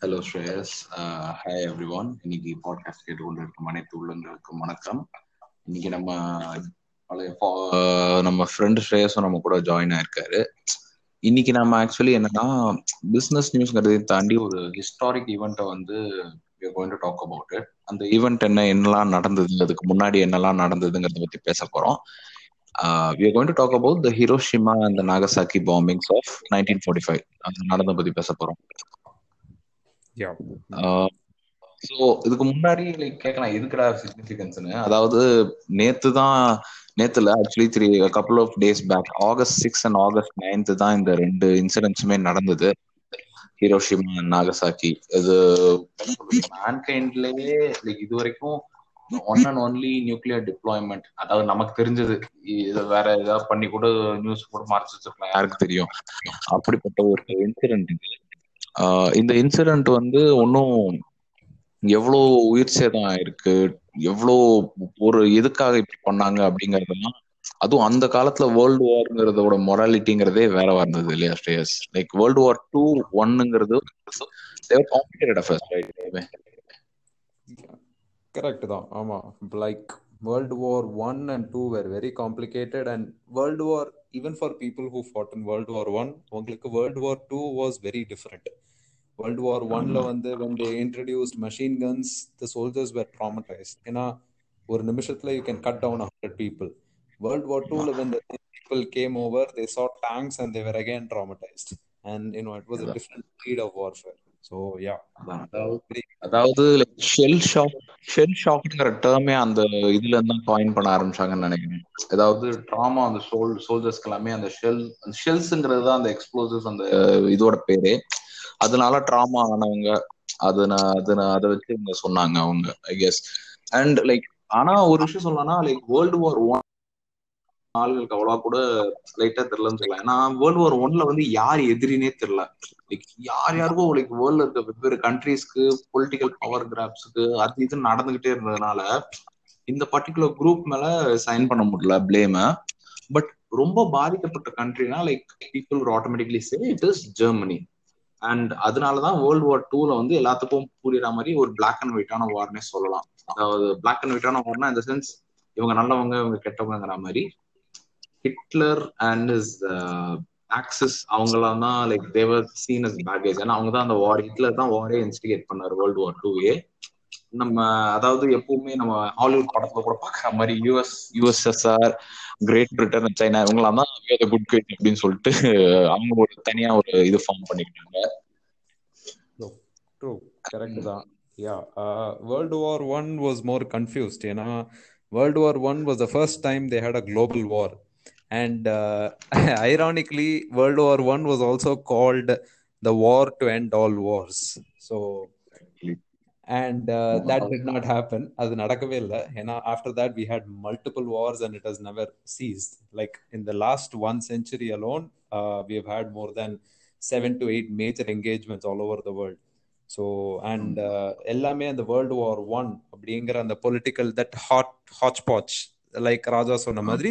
Hello Shreyas hi everyone இன்னைக்கு podcast கேட்டுக்கொண்டிருக்கும் அனைத்து உள்ளங்களுக்கும் வணக்கம். இன்னைக்கு நம்ம பழைய fo- நம்ம ஃப்ரெண்டு ஸ்ரேயஸும் நம்ம கூட ஜாயின் ஆயிருக்காரு. இன்னைக்கு நம்ம ஆக்சுவலி என்னன்னா பிசினஸ் நியூஸ்ங்கிறதையும் தாண்டி ஒரு ஹிஸ்டாரிக் ஈவெண்ட்டை வந்து கோயிங் டு டாக் அபவுட் அந்த ஈவெண்ட் என்ன என்னெல்லாம் நடந்தது அதுக்கு முன்னாடி என்னெல்லாம் நடந்ததுங்கிறத பத்தி பேச போறோம். We are going to talk about the Hiroshima and the Nagasaki bombings of nineteen forty five அது நடந்த பத்தி பேச போறோம். Yeah. ஸோ இதுக்கு முன்னாடி லைக் கேட்கலாம் எதுக்குடா சிக்னிஃபிகன்ஸ்னு அதாவது நேத்து தான் நேத்துல actually three couple of days back August six and August ninth தான் இந்த ரெண்டு இன்சிடென்ட்ஸுமே நடந்தது. ஹிரோஷிமா நாகசாக்கி இது மேன்கைண்ட்லயே லைக் இது வரைக்கும் one and only nuclear deployment அதாவது நமக்கு தெரிஞ்சது. இதை வேற ஏதாவது பண்ணி கூட நியூஸ் கூட மறைச்சு வச்சிருக்கலாம். யாருக்கு தெரியும்? அப்படிப்பட்ட ஒரு இன்சிடென்ட் இது. ஆஹ் இந்த இன்சிடென்ட் வந்து ஒன்றும் எவ்வளோ உயிர் சேதம் ஆயிருக்கு? எவ்வளோ ஒரு எதுக்காக இப்படி பண்ணாங்க அப்படிங்கறதெல்லாம் அதுவும் அந்த காலத்துல வேர்ல்டு வார்ங்கிறதோட மொராலிட்டிங்கிறதே வேற இருந்தது இல்லையா Shreyas? Like world war two ஒன்னுங்கிறது complicated affairs right correct தான் ஆமா like world war one and two were very complicated and world war even for people who fought in world war one உங்களுக்கு world war two was very different world war ஒன்ல வந்து when they introduced machine guns the soldiers were traumatized ஏன்னா ஒரு நிமிஷத்துல you can cut down a hundred people world war two when the people came over they saw tanks and they were again traumatized and you know it was a different breed of warfare so yeah அதாவது shell shock shell ஷாக்ங்கிற டேர்மே அந்த இதுல இருந்து தான் coin பண்ண ஆரம்பிச்சாங்கன்னு நினைக்கிறேன். அதாவது ட்ராமா அந்த சோல் சோல்ஜர்ஸ்க்கு எல்லாமே அந்த ஷெல் ஷெல்ஸ்ங்கிறது தான் அந்த எக்ஸ்ப்ளோசிவ்ஸ் அந்த இதோட பேரு. அதனால ட்ராமா ஆனவங்க அது நான் அது அதை வச்சு இவங்க சொன்னாங்க அவங்க ஐ கெஸ் அண்ட் லைக் ஆனா ஒரு விஷயம் சொல்லணும்னா லைக் வேர்ல்டு வார் ஒன் ஆளுங்களுக்கு அவ்வளவா கூட லைட்டா தெரியலன்னு சொல்லலாம். ஏன்னா வேர்ல்டு வார் ஒன்ல வந்து யார் எதிரினே தெரியல. லைக் யார் யாருக்கும் உங்களுக்கு வேர்ல்ட்ல இருக்க வெவ்வேறு கண்ட்ரீஸ்க்கு பொலிட்டிக்கல் பவர் கிராப்ஸ்க்கு அது இது நடந்துகிட்டே இருந்ததுனால இந்த பர்டிகுலர் குரூப் மேல சைன் பண்ண முடியல பிளேம பட் ரொம்ப பாதிக்கப்பட்ட கண்ட்ரினா like people automatically say it is Germany and அதனாலதான் வேர்ல்டு வார் டூல வந்து எல்லாத்துக்கும் புரியுற மாதிரி ஒரு பிளாக் அண்ட் ஒயிட்டான வார்னே சொல்லலாம். அதாவது பிளாக் அண்ட் ஒயிட்டான வார்னா இந்த சென்ஸ் இவங்க நல்லவங்க இவங்க கெட்டவங்கிற மாதிரி. ஹிட்லர் அண்ட் இஸ் ஆக்சிஸ் அவங்களாம் தான் like they were seen as baggage ஏன்னா அவங்க தான் அந்த வார் ஹிட்லர் தான் வாரே இன்ஸ்டிகேட் பண்ணார் வேர்ல்டு வார் டூவே நம்ம அதாவது எப்பவுமே நம்ம ஹாலிவுட் படத்துல கூட பாக்குற மாதிரி US USSR Great Britain China இவங்களாம் தான் குட் கைட் அப்படின்னு சொல்லிட்டு அவங்க ஒரு தனியா ஒரு இது ஃபார்ம் பண்ணிக்கிட்டாங்க ட்ரூ கரெக்ட் தான். Yeah world war one was more confused ஏன்னா world war one was the first time they had a global war and ironically world war one was also called the war to end all wars so and that did not happen அது நடக்கவே இல்லை. ஏன்னா after that we had multiple wars and it has never ceased like in the last one century alone we have had more then seven to eight major engagements all over the world so and எல்லாமே அந்த world வார் one அப்படிங்கிற அந்த political that had hotchpotch like Raja சொன்ன மாதிரி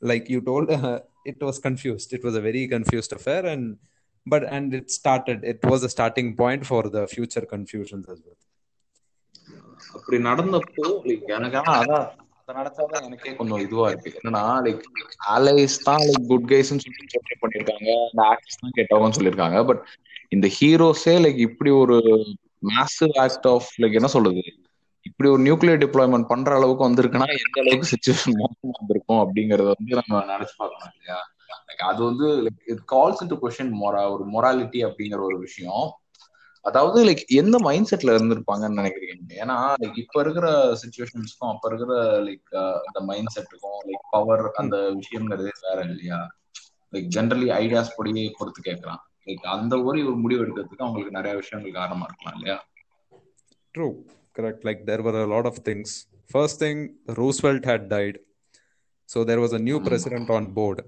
like you uh, it was confused. It was a very confused affair and but and it started it was a starting point for the future confusions as well. அப்படி நடந்தப்போ like எனக்கு ஆனா அதான் அதை நடத்தாதான் எனக்கே கொஞ்சம் இதுவா இருக்கு. என்னன்னா லைக் அலைஸ் தான் லைக் குட் கைஸ்ன்னு சொல்லிட்டு சொல்லி பண்ணிருக்காங்க அந்த ஆக்டர்ஸ் தான் கெட்டவங்கன்னு சொல்லியிருக்காங்க. பட் இந்த ஹீரோஸே லைக் இப்படி ஒரு மேசிவ் ஆக்ட் ஆஃப் லைக் என்ன சொல்றது? இப்படி ஒரு நியூக்ளியர் டிப்ளாய்மெண்ட் பண்ற அளவுக்கு வந்திருக்குன்னா எந்த அளவுக்கு சுச்சுவேஷன் மோசமா வந்திருக்கும் அப்படிங்கறத வந்து நம்ம நினைச்சு பார்க்கணும் இல்லையா? லைக் அது வந்து like it calls into question மொரா ஒரு மொராலிட்டி அப்படிங்கிற ஒரு விஷயம். அதாவது லைக் எந்த மைண்ட் செட்ல இருந்திருப்பாங்கன்னு நினைக்கிறீங்க? ஏன்னா லைக் இப்ப இருக்கிற சுச்சுவேஷன்ஸ்க்கும் அப்ப இருக்கிற லைக் அந்த மைண்ட் செட்டுக்கும் லைக் பவர் அந்த விஷயம்ங்கிறதே வேற இல்லையா? லைக் ஜென்ரலி ஐடியாஸ் படி பொறுத்து கேட்கலாம். லைக் அந்த ஒரு ஒரு முடிவு எடுக்கிறதுக்கு அவங்களுக்கு நிறைய விஷயங்கள் காரணமா இருக்கலாம் இல்லையா? True correct? Like there were a lot of things. First thing roosevelt had died. So there was a new mm-hmm. president on board.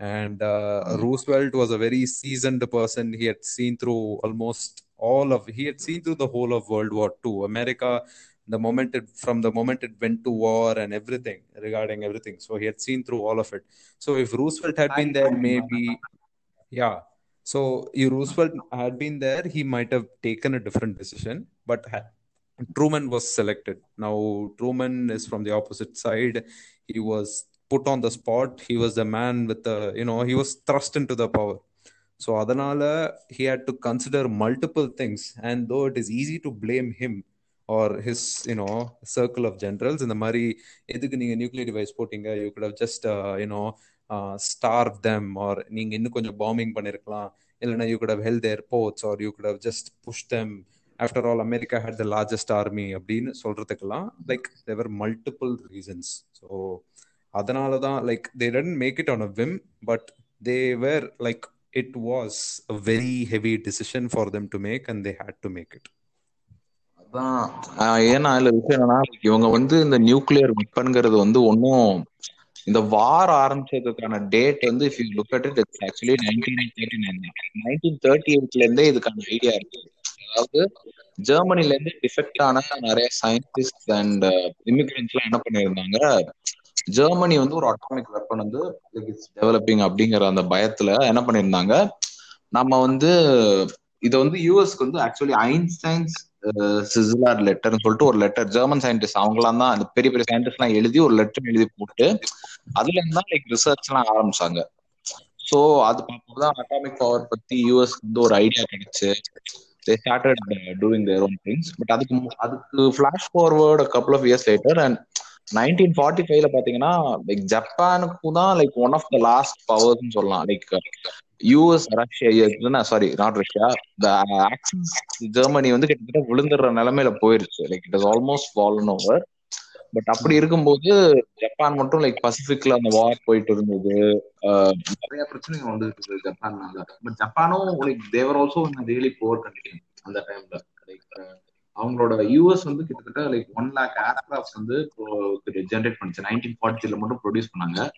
And uh, mm-hmm. roosevelt was a very seasoned person. He had seen through almost all of he had seen through the whole of world war ii america the moment it from the moment it went to war and everything regarding everything. So he had seen through all of it. So if roosevelt had been there maybe yeah. So if roosevelt had been there he might have taken a different decision but Truman was selected. Now, Truman is from the opposite side He was put on the spot He was the man with the, you know, he was thrust into the power. So அதனால he had to consider multiple things and though it is easy to blame him or his you know circle of generals இந்த மாதிரி எதுக்கு நீங்கள் nuclear device போட்டீங்க you could have just you know starve them or நீங்கள் இன்னும் கொஞ்சம் bombing பண்ணியிருக்கலாம் இல்லைன்னா you could have held airports or you could have just push them after all America had the largest army அப்படின்னு சொல்றதுக்கெல்லாம் like they were multiple reasons so அதனால தான் like they didn't make it on a whim but they were like it was a very heavy decision for them to make and they had to make it அதான் ஏன்னா இதுல விஷயம் என்னன்னா இவங்க வந்து இந்த நியூக்ளியர் வெப்பன்ங்கிறது வந்து ஒன்னும் இந்த வார் ஆரம்பிச்சதுக்கான டேட் வந்து if you look at it it's actually nineteen thirty nine nineteen thirty எயிட்ல இருந்தே இதுக்கான ஐடியா இருக்கு. அதாவது ஜெர்மனில இருந்து டிஃபெக்ட் ஆன நிறைய சயின்டிஸ்ட் அண்ட் இமிகிரன்ஸ் எல்லாம் என்ன பண்ணியிருந்தாங்க? ஜெர்மனி வந்து ஒரு அட்டாமிக் வெப்பன் வந்து இட்ஸ் டெவலப்பிங் அப்படிங்கிற அந்த பயத்துல என்ன பண்ணியிருந்தாங்க? நம்ம வந்து இதை வந்து யூஎஸ்க்கு வந்து ஆக்சுவலி ஐன்ஸ்டைன்ஸ் சிசிலார் லெட்டர்னு சொல்லிட்டு ஒரு லெட்டர் ஜெர்மன் சயின்டிஸ்ட் அவங்களாம் தான் அந்த பெரிய பெரிய சயின்டிஸ்ட் எல்லாம் எழுதி ஒரு லெட்டர் எழுதி போட்டு அதுல இருந்து தான் லைக் ரிசர்ச் எல்லாம் ஆரம்பிச்சாங்க. சோ அது பார்க்கும்போது அட்டாமிக் பவர் பத்தி யூஎஸ் வந்து ஒரு ஐடியா கிடைச்சு. They started doing their own things but அதுக்கு அதுக்கு flash forward couple of years later and nineteen forty ஃபைவ்ல பாத்தீங்கன்னா லைக் ஜப்பானுக்கு தான் like one of the last powers சொல்லலாம். Like US Russia sorry not Russia the axis Germany வந்து கிட்டத்தட்ட விழுந்துடுற நிலைமையில போயிருச்சு. Like it is almost fallen over but அப்படி இருக்கும்போது ஜப்பான் மட்டும் லைக் பசிபிக்ல அந்த வார் போயிட்டு இருந்தது. ஆஹ் நிறைய பிரச்சனைகள் வந்துட்டு ஜப்பான் ஜப்பான்னால. பட் ஜப்பானும் like they were also really poor condition அந்த டைம்ல லைக் அவங்களோட யூஎஸ் வந்து கிட்டத்தட்ட லைக் ஒன் லேக் ஏர்கிராஃப்ட் வந்து ஜென்ரேட் பண்ணுச்சு. நைன்டீன் ஃபார்ட்டில மட்டும் ப்ரொடியூஸ் பண்ணாங்க.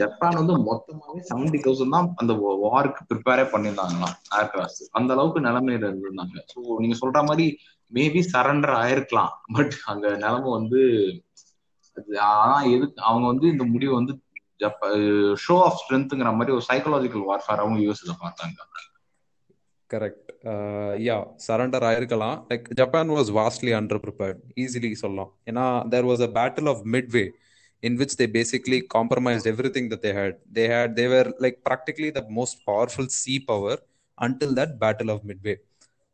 ஜப்பான் வந்து மொத்தமாவே செவன்டி தௌசண்ட் தான் அந்த வாருக்கு ப்ரிப்பேரே பண்ணியிருந்தாங்களாம் ஏர்கிராஃப்ட் அந்த அளவுக்கு நிலைமையில இருந்திருந்தாங்க. ஸோ நீங்க சொல்ற மாதிரி மேபி சரண்டர் ஆயிருக்கலாம். பட் அங்க நிலைமை வந்து ஆனா எதுக்கு அவங்க வந்து இந்த முடிவு வந்து ஜப்ப ஷோ ஆஃப் ஸ்ட்ரென்த்ங்கிற மாதிரி ஒரு சைக்காலஜிக்கல் வார்ஃபேராகவும் யூஎஸ்ல பார்த்தாங்க. Correct yeah surrender ஆயிருக்கலாம். Like Japan was vastly under prepared easily சொல்லலாம். ஏன்னா there was a battle of Midway in which they basically compromised everything that they had. They had they were like practically the most powerful sea power until that Battle of Midway.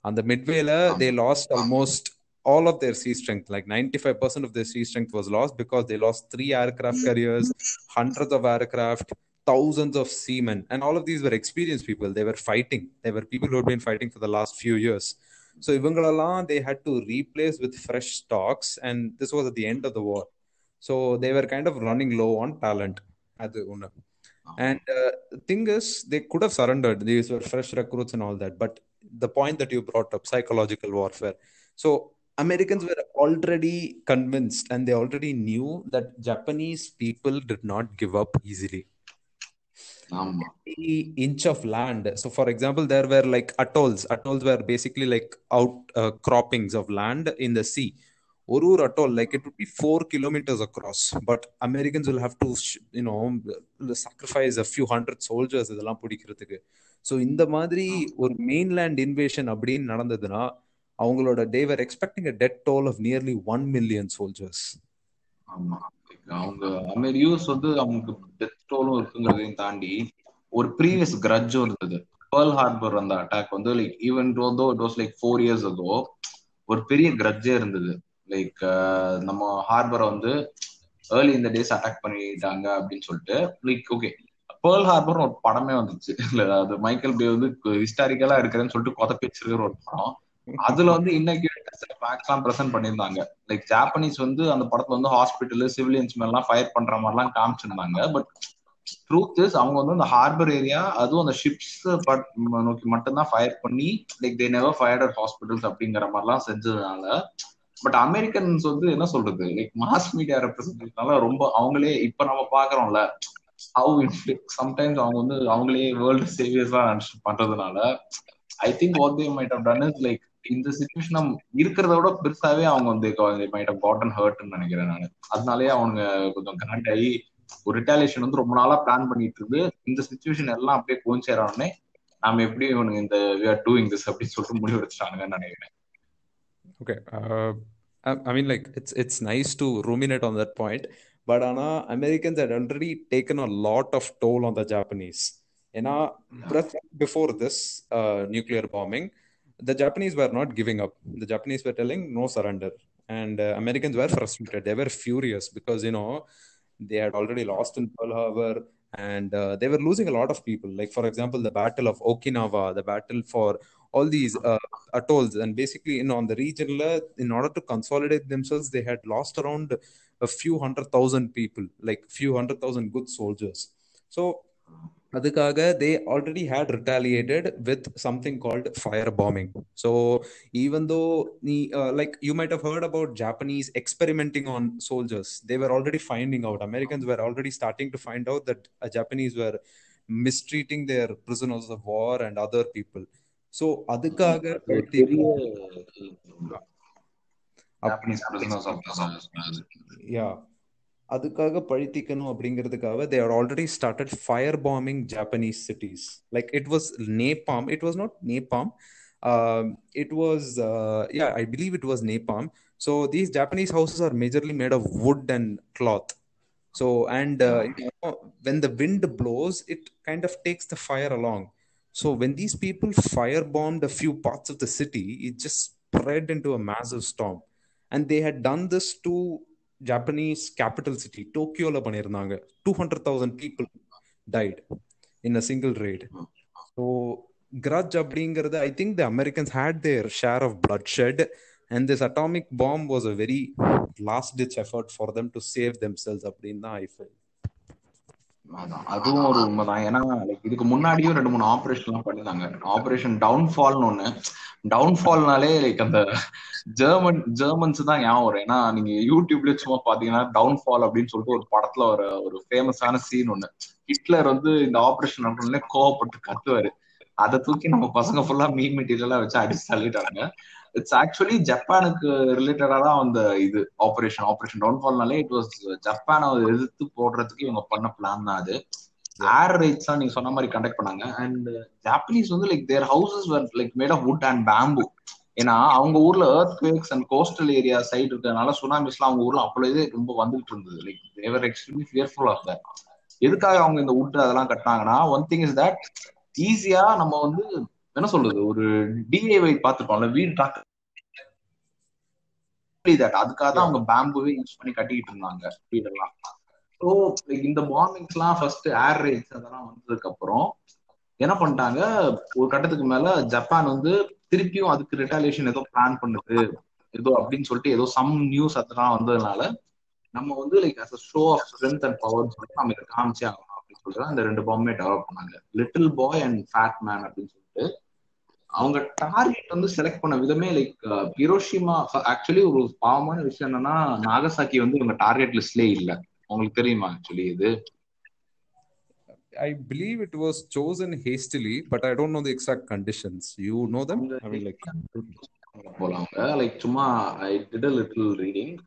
And the Midwayla, they lost almost all of their sea strength. Like 95% of their sea strength was lost because they lost three aircraft carriers, hundreds of aircraft, thousands of seamen. And all of these were experienced people. They were fighting. They were people who had been fighting for the last few years. So Ivangalala, they had to replace with fresh stocks. And this was at the end of the war so they were kind of running low on talent அது ஒண்ணு and uh, thing is they could have surrendered these were fresh recruits and all that but the point that you brought up psychological warfare so Americans were already convinced and they already knew that Japanese people did not give up easily. ஆமா Every inch of land. So, for example, there were like atolls. Atolls were basically like out uh, croppings of land in the sea. ஒரு ஒரு atoll like it would be four kilometers across, but Americans will have to, sh- you know, sacrifice a இதெல்லாம் பிடிக்கிறதுக்கு. So இந்த மாதிரி ஒரு mainland invasion அப்படின்னு நடந்ததுன்னா அவங்களோட they were expecting a death toll of nearly one million soldiers ஆமா. அவங்க அமெரியூஸ் வந்து அவங்களுக்கு டெத் டோலும் இருக்குங்கிறதையும் தாண்டி ஒரு ப்ரீவியஸ் கிரட்ஜும் இருந்தது. பேர்ல் ஹார்பர் அந்த அட்டாக் வந்து like even though it was like four years அதோ ஒரு பெரிய கிரட்ஜே இருந்தது. லைக் uh, நம்ம ஹார்பரை வந்து ஏர்லி இந்த டேஸ் அட்டாக் பண்ணிட்டாங்க அப்படின்னு சொல்லிட்டு லைக் ஓகே பேர்ல் ஹார்பர் ஒரு படமே வந்துச்சு. இல்ல அது மைக்கேல் பே வந்து ஹிஸ்டாரிக்கலா இருக்கிறேன்னு சொல்லிட்டு கொதப்பி வச்சிருக்கிற ஒரு படம். அதுல வந்து இன்னைக்கு ஃபேக்ட்ஸ் எல்லாம் பண்ணியிருந்தாங்க. லைக் ஜாப்பனீஸ் வந்து அந்த படத்துல வந்து ஹாஸ்பிட்டல் சிவிலியன்ஸ் மேலாம் ஃபயர் பண்ற மாதிரிலாம் காமிச்சிருந்தாங்க. பட் ட்ரூத் இஸ் அவங்க வந்து அந்த ஹார்பர் ஏரியா அதுவும் அந்த ஷிப்ஸ் நோக்கி மட்டும்தான் ஃபயர் பண்ணி like they never fired hospitals அப்படிங்கிற மாதிரிலாம் செஞ்சதுனால பட் அமெரிக்கன்ஸ் வந்து என்ன சொல்றது? லைக் மாஸ் மீடியா ரெப்ரஸன்டேஷனால ரொம்ப அவங்களே இப்ப நம்ம பாக்குறோம்ல ஹவு சம்டைம்ஸ் அவங்க வந்து அவங்களே வேர்ல்டு சேவியர்ஸா பண்றதுனால I think what they might have done is like இந்த சுச்சுவேஷன் இருக்கிறத விட பெருசாவே அவங்க வந்து மைட் ஹவ் காட்டன் ஹர்ட்னு நினைக்கிறேன் நான். அதனாலயே அவங்க கொஞ்சம் கிராண்ட் ஆகி ஒரு ரிட்டாலியேஷன் வந்து ரொம்ப நாளா பிளான் பண்ணிட்டு இருந்து இந்த சுச்சுவேஷன் எல்லாம் அப்படியே கோஞ்சேறானே நாம எப்படி இவனுங்க இந்த வி ஆர் doing திஸ் அப்படின்னு சொல்லிட்டு முடிவு எடுத்துட்டானுங்கன்னு நினைக்கிறேன் okay uh, I, mean, like it's it's nice to ruminate on that point, but Anna, Americans had already taken a lot of toll on the Japanese. In a before this uh, nuclear bombing, the Japanese were not giving up. The Japanese were telling no surrender, and uh, Americans were frustrated. They were furious because you know they had already lost in Pearl Harbor, and uh, they were losing a lot of people. Like for example, the Battle of Okinawa, the battle for Battle of Okinawa, the battle for all these uh, atolls, and basically in on the region, in order to consolidate themselves, they had lost around a few hundred thousand people, like few hundred thousand good soldiers. So அதுக்காக they already had retaliated with something called fire bombing so even though the uh, like you might have heard about japanese experimenting on soldiers they were already finding out americans were already starting to find out that uh, japanese were mistreating their prisoners of war and other people so அதுக்காக அது ஒரு பெரிய Japanese prisoners of யா அதுக்காக பழித்திக்கணும் அப்படிங்கிறதுக்காக they are already started fire bombing Japanese cities like it was napalm it was not napalm it was yeah I believe it was napalm so these Japanese houses are majorly made of wood and cloth so and uh, you know, when the wind blows it kind of takes the fire along. so when these people firebombed a few parts of the city it just spread into a massive storm and they had done this to japanese capital city tokyo la பண்ணிருந்தாங்க 200000 people died in a single raid so grudge அப்படிங்கிறது i think the americans had their share of bloodshed and this atomic bomb was a very last ditch effort for them to save themselves அப்படின்னு தான் I feel அதான் அதுவும் ஒரு உண்மைதான். ஏன்னா இதுக்கு முன்னாடியும் ரெண்டு மூணு ஆபரேஷன் எல்லாம் பண்ணிருந்தாங்க ஆபரேஷன் டவுன்ஃபால்னு ஒண்ணு. டவுன்ஃபால்னாலே லைக் அந்த ஜெர்மன் ஜெர்மன்ஸ் தான் ஞாபகம் வரும். ஏன்னா நீங்க யூடியூப்ல சும்மா பாத்தீங்கன்னா டவுன்ஃபால் அப்படின்னு சொல்லிட்டு ஒரு படத்துல ஒரு ஒரு ஃபேமஸான சீன் ஒண்ணு. ஹிட்லர் வந்து இந்த ஆபரேஷன் நடக்கணும்னே கோவப்பட்டு கத்துவாரு. அதை தூக்கி நம்ம பசங்க ஃபுல்லா மீன் மெட்டீரியலா வச்சு அடிச்சு தள்ளிட்டாங்க இட்ஸ் ஆக்சுவலி ஜப்பானுக்கு ரிலேட்டடா தான் அந்த இது ஆபரேஷன் ஆபரேஷன் டவுன்ஃபால்னாலே இட் வாஸ் ஜப்பானை எதிர்த்து போடுறதுக்கு இவங்க பண்ண பிளான் தான் அது. ஏர் ரைட்ஸ் தான் நீங்க சொன்ன மாதிரி கண்டக்ட் பண்ணாங்க. அண்ட் ஜாப்பனீஸ் வந்து like their houses like made of wood and bamboo ஏன்னா அவங்க ஊர்ல earthquakes and coastal area side இருக்கிறதுனால சுனாமிஸ்லாம் அவங்க ஊர்ல அப்பொழுதே ரொம்ப வந்துகிட்டு இருந்தது. Like they were extremely fearful of that எதுக்காக அவங்க இந்த வுட் அதெல்லாம் கட்டினாங்கன்னா ஒன் திங் இஸ் தட் ஈஸியா நம்ம வந்து என்ன சொல்றது? ஒரு டிஐவை பார்த்துருக்கோம்ல வீடு டாக்டர் தட் அதுக்காக தான் அவங்க பேம்புவே யூஸ் பண்ணி கட்டிக்கிட்டு இருந்தாங்க வீடெல்லாம். ஸோ இந்த பாம்பிங்ஸ் எல்லாம் ஃபர்ஸ்ட் ஏர் ரைட்ஸ் அதெல்லாம் வந்ததுக்கு அப்புறம் என்ன பண்ணிட்டாங்க? ஒரு கட்டத்துக்கு மேல ஜப்பான் வந்து திருப்பியும் அதுக்கு ரிட்டாலியேஷன் ஏதோ பிளான் பண்ணுது. ஏதோ அப்படின்னு சொல்லிட்டு ஏதோ சம் நியூஸ் அதெல்லாம் வந்ததுனால நம்ம வந்து like as show of strength and power சொல்லிட்டு நம்ம இதை காமிச்சே ஆகணும் அப்படின்னு சொல்லிட்டு அந்த ரெண்டு பாம்பே டெவலப் பண்ணாங்க. Little Boy and Fat Man அப்படின்னு சொல்லிட்டு அவங்க டார்கெட் வந்து செலக்ட் பண்ண விதமே லைக் ஹிரோஷிமா ஆக்சுவலி ஒரு பாவமான விஷயம் என்னன்னா நாகசாக்கி வந்து இவங்க டார்கெட் லிஸ்ட்லயே இல்ல. உங்களுக்கு தெரியுமா ஆக்சுவலி இது? It was chosen hastily, but I don't know the exact conditions. You know them? I mean, like, போலாங்க. லைக் சும்மா I did a little reading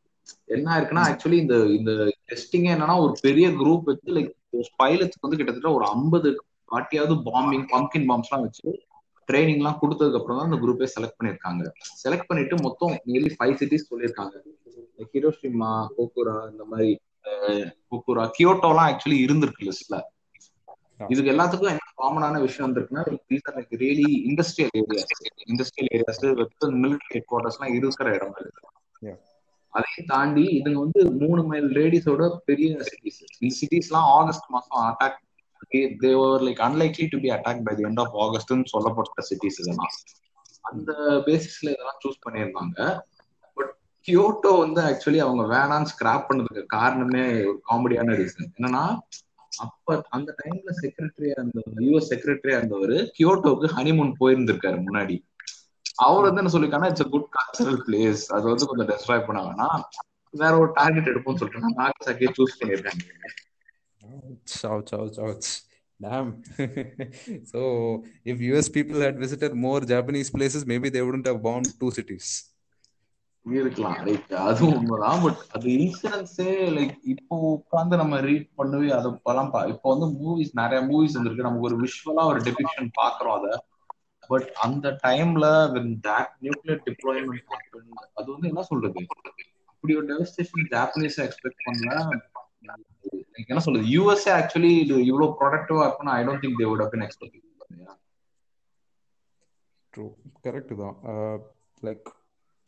என்ன இருக்குன்னா ஆக்சுவலி இந்த இந்த டெஸ்டிங் என்னன்னா ஒரு பெரிய குரூப் வச்சு லைக் பைலட்ஸ்க்கு வந்து கிட்டத்தட்ட ஒரு ஐம்பது வாட்டியாவது பாம்பிங் பம்கின் பாம்ஸ் எல்லாம் வச்சு ட்ரைனிங் எல்லாம் கொடுத்ததுக்கு அப்புறம் தான் அந்த குரூப்பே செலக்ட் பண்ணிருக்காங்க செலக்ட் பண்ணிட்டு மொத்தம் நியர்லி ஃபைவ் சிட்டிஸ் சொல்லியிருக்காங்க. ஹிரோஷிமா கோகுரா இந்த மாதிரி கோகுரா கியோட்டோலாம் ஆக்சுவலி இருந்திருக்கு லிஸ்ட்ல இதுக்கு எல்லாத்துக்கும் என்ன காமனான விஷயம் இருக்குன்னா these are like really industrial areas industrial areas military headquarters எல்லாம் இருக்கிற இடம் அதையும் தாண்டி இதுங்க வந்து மூணு மைல் ரேடியஸோட பெரிய சிட்டிஸ் இந்த சிட்டிஸ் எல்லாம் ஆகஸ்ட் மாசம் attack they were like unlikely to be attack by the end of ஆகஸ்ட்னு சொல்லப்பட்ட சிட்டிஸ் இதெல்லாம். அந்த பேசிஸ்ல இதெல்லாம் சூஸ் பண்ணியிருந்தாங்க. பட் கியோட்டோ வந்து ஆக்சுவலி அவங்க வேணான்னு ஸ்கிராப் பண்ணதுக்கு காரணமே ஒரு காமெடியான ரீசன் என்னன்னா அப்ப அந்த டைம்ல செக்ரட்டரியா இருந்த யூஎஸ் செக்ரட்டரியா இருந்தவர் கியோட்டோக்கு ஹனிமூன் போயிருந்திருக்காரு முன்னாடி. அவர் வந்து என்ன சொல்லிருக்காங்கன்னா இட்ஸ் குட் கல்ச்சரல் பிளேஸ் அது வந்து கொஞ்சம் டெஸ்ட்ராய் பண்ண வேணாம். வேற ஒரு டார்கெட் எடுப்போம்னு சொல்லிட்டு நாகசாக்கியை சூஸ் பண்ணிருக்காங்க ouch, ouch, ouch. Damn. so, if US people had visited more Japanese places, maybe they wouldn't have bombed two cities. இருக்கலாம் லைக் அதுவும் உண்மைதான் பட் அது இன்சூரன்ஸே லைக் இப்போ உட்காந்து நம்ம ரீட் பண்ணவே அதை இப்போ வந்து மூவிஸ் நிறைய மூவிஸ் வந்துருக்கு நமக்கு ஒரு விஷுவலா ஒரு டெபிக்ஷன் பாக்குறோம் அதை பட் அந்த டைம்ல தட் நியூக்ளியர் டிப்ளாய்மெண்ட் அது வந்து என்ன சொல்றது அப்படி ஒரு டெவஸ்டேஷன் ஜாப்பனீஸ் எக்ஸ்பெக்ட் பண்ணல என்ன சொல்றது யூஎஸ்ஏ ஆக்சுவலி இது இவ்வளவு ப்ரொடக்டிவா இருக்கும்னு I don't think they would have been expecting true correct தான் like